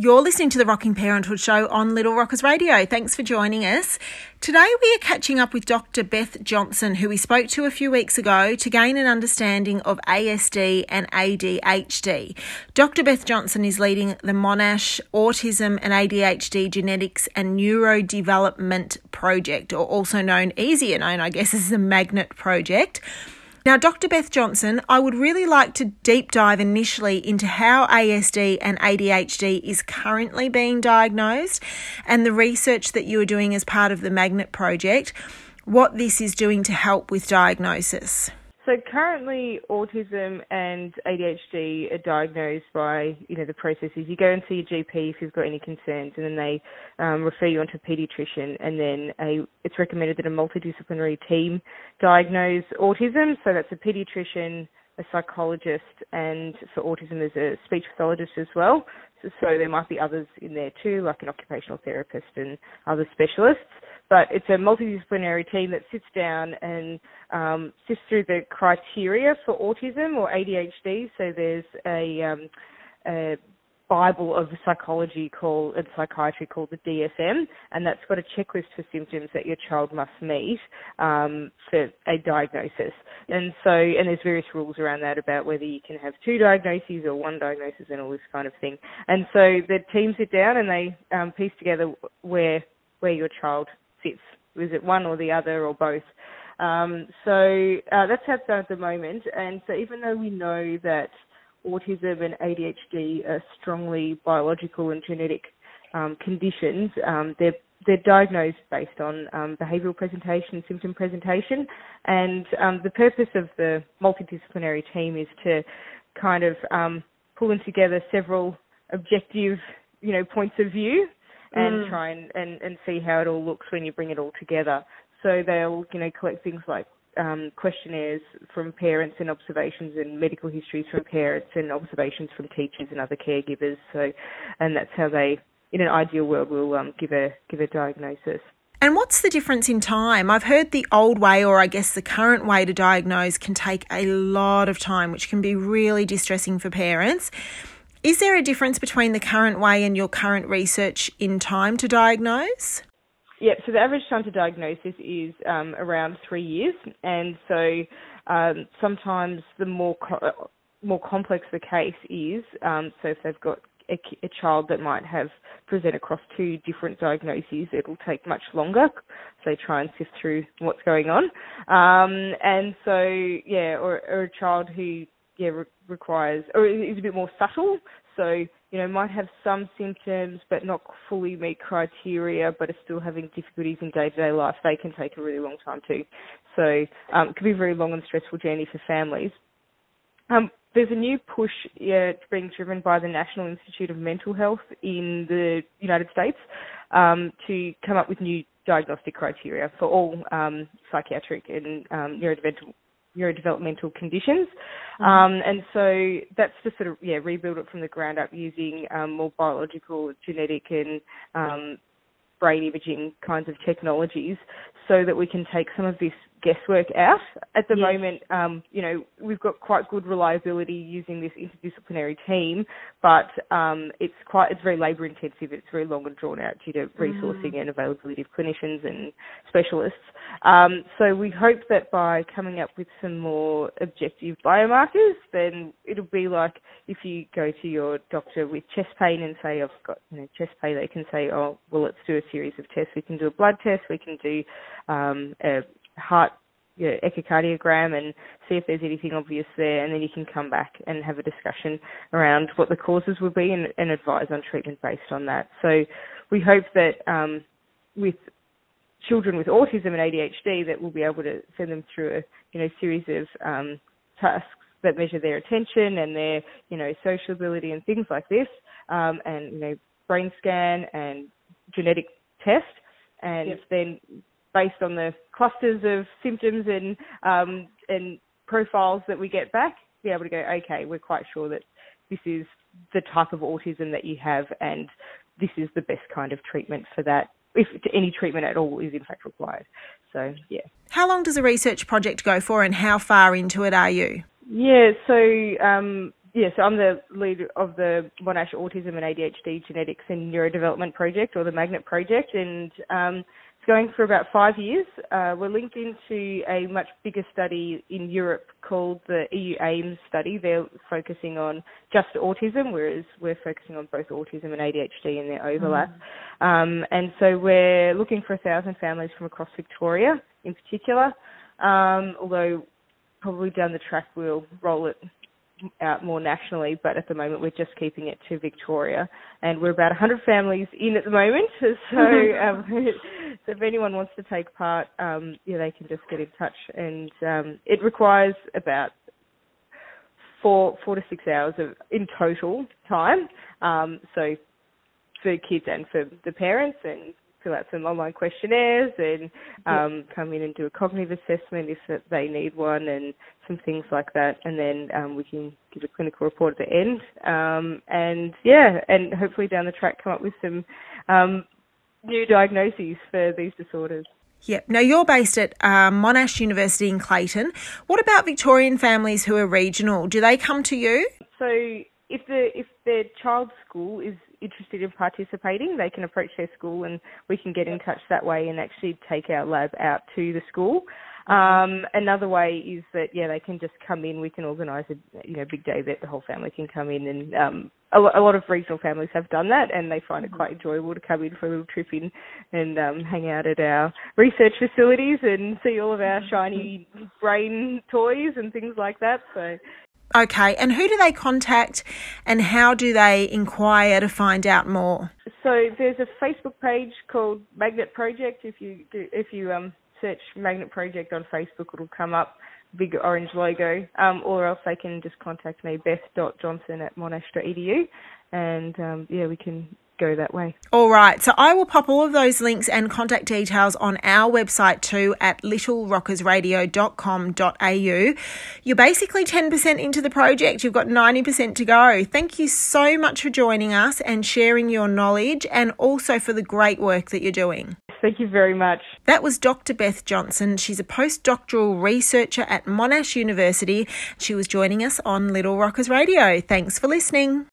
You're listening to the Rocking Parenthood Show on Little Rockers Radio. Thanks for joining us. Today we are catching up with Dr. Beth Johnson, who we spoke to a few weeks ago to gain an understanding of ASD and ADHD. Dr. Beth Johnson is leading the Monash Autism and ADHD Genetics and Neurodevelopment Project, or also known, easier known, I guess, as the Magnet Project. Now, Dr. Beth Johnson, I would really like to deep dive initially into how ASD and ADHD is currently being diagnosed and the research that you are doing as part of the Magnet Project, what this is doing to help with diagnosis. So currently, autism and ADHD are diagnosed by you know the processes. You go and see your GP if you've got any concerns, and then they um, refer you onto a paediatrician, and then a, it's recommended that a multidisciplinary team diagnose autism. So that's a paediatrician, a psychologist, and for autism there's a speech pathologist as well. So, so there might be others in there too, like an occupational therapist and other specialists but it's a multidisciplinary team that sits down and um, sifts through the criteria for autism or ADHD. So there's a, um, a Bible of psychology called and psychiatry called the DSM, and that's got a checklist for symptoms that your child must meet um, for a diagnosis. And so, and there's various rules around that about whether you can have two diagnoses or one diagnosis and all this kind of thing. And so the team sit down and they um, piece together where where your child Is it one or the other or both? Um, so uh, that's how it's done at the moment. And so even though we know that autism and ADHD are strongly biological and genetic um, conditions, um, they're they're diagnosed based on um, behavioural presentation, symptom presentation, and um, the purpose of the multidisciplinary team is to kind of um, pull in together several objective, you know, points of view and mm. try and, and, and see how it all looks when you bring it all together. So they'll, you know, collect things like um, questionnaires from parents and observations and medical histories from parents and observations from teachers and other caregivers. So, and that's how they, in an ideal world, will um, give a give a diagnosis. And what's the difference in time? I've heard the old way, or I guess the current way to diagnose, can take a lot of time, which can be really distressing for parents. Is there a difference between the current way and your current research in time to diagnose? Yeah, so the average time to diagnosis is um, around three years, and so um, sometimes the more co- more complex the case is, um, so if they've got a, a, child that might have present across two different diagnoses, it'll take much longer. So they try and sift through what's going on, um, and so yeah, or, or a child who yeah re- requires or is a bit more subtle. So you know might have some symptoms but not fully meet criteria, but are still having difficulties in day to day life. They can take a really long time too. So um, it can be a very long and stressful journey for families. Um, there's a new push yeah, being driven by the National Institute of Mental Health in the United States um, to come up with new diagnostic criteria for all um, psychiatric and um, neurodevelopmental neurodevelopmental conditions. Mm-hmm. Um, and so that's to sort of yeah rebuild it from the ground up using um, more biological, genetic, and um, brain imaging kinds of technologies, so that we can take some of this guesswork out. At the yes. moment, um, you know, we've got quite good reliability using this interdisciplinary team, but um, it's quite it's very labour intensive. It's very long and drawn out due to resourcing mm. and availability of clinicians and specialists. Um, so we hope that by coming up with some more objective biomarkers, then it'll be like if you go to your doctor with chest pain and say I've got you know chest pain, they can say, oh well, let's do a series of tests. We can do a blood test. We can do um, a heart you know, echocardiogram and see if there's anything obvious there, and then you can come back and have a discussion around what the causes would be and, and advise on treatment based on that. So we hope that um, with children with autism and ADHD that we'll be able to send them through a you know series of um, tasks that measure their attention and their you know social ability and things like this, um, and you know brain scan and genetic test, and yep. then based on the clusters of symptoms and um, and profiles that we get back, be able to go, okay, we're quite sure that this is the type of autism that you have, and this is the best kind of treatment for that. If any treatment at all is in fact required. So yeah. How long does a research project go for, and how far into it are you? Yeah, so um, yeah, so I'm the lead of the Monash Autism and ADHD Genetics and Neurodevelopment Project, or the Magnet Project, and um, going for about five years. Uh, we're linked into a much bigger study in Europe called the EU AIMS study. They're focusing on just autism, whereas we're focusing on both autism and ADHD and their overlap. Mm. Um, and so we're looking for a thousand families from across Victoria in particular, um, although probably down the track we'll roll it out more nationally, but at the moment we're just keeping it to Victoria, and we're about 100 families in at the moment. So, um, so if anyone wants to take part, um, yeah, they can just get in touch, and um, it requires about four four to six hours of in total time. Um, so for kids and for the parents, and fill out some online questionnaires and um, come in and do a cognitive assessment if they need one and some things like that. And then um, we can give a clinical report at the end. Um, and yeah, and hopefully down the track come up with some um, new diagnoses for these disorders. Yep. Now you're based at um, Monash University in Clayton. What about Victorian families who are regional? Do they come to you? So if the if their child's school is interested in participating, they can approach their school and we can get in touch that way and actually take our lab out to the school. Um, another way is that yeah, they can just come in. We can organise a you know big day that the whole family can come in, and um, a, a lot of regional families have done that, and they find it quite enjoyable to come in for a little trip in and um, hang out at our research facilities and see all of our shiny brain toys and things like that. So Okay, and who do they contact and how do they inquire to find out more? So there's a Facebook page called Magnet Project. If you do, if you um, search Magnet Project on Facebook, it'll come up, big orange logo. Um, or else they can just contact me, beth.johnson at monash.edu, and um, yeah, we can go that way. All right. So I will pop all of those links and contact details on our website too at littlerockersradio.com.au. You're basically 10% into the project. You've got 90% to go. Thank you so much for joining us and sharing your knowledge and also for the great work that you're doing. Thank you very much. That was Dr. Beth Johnson. She's a postdoctoral researcher at Monash University. She was joining us on Little Rockers Radio. Thanks for listening.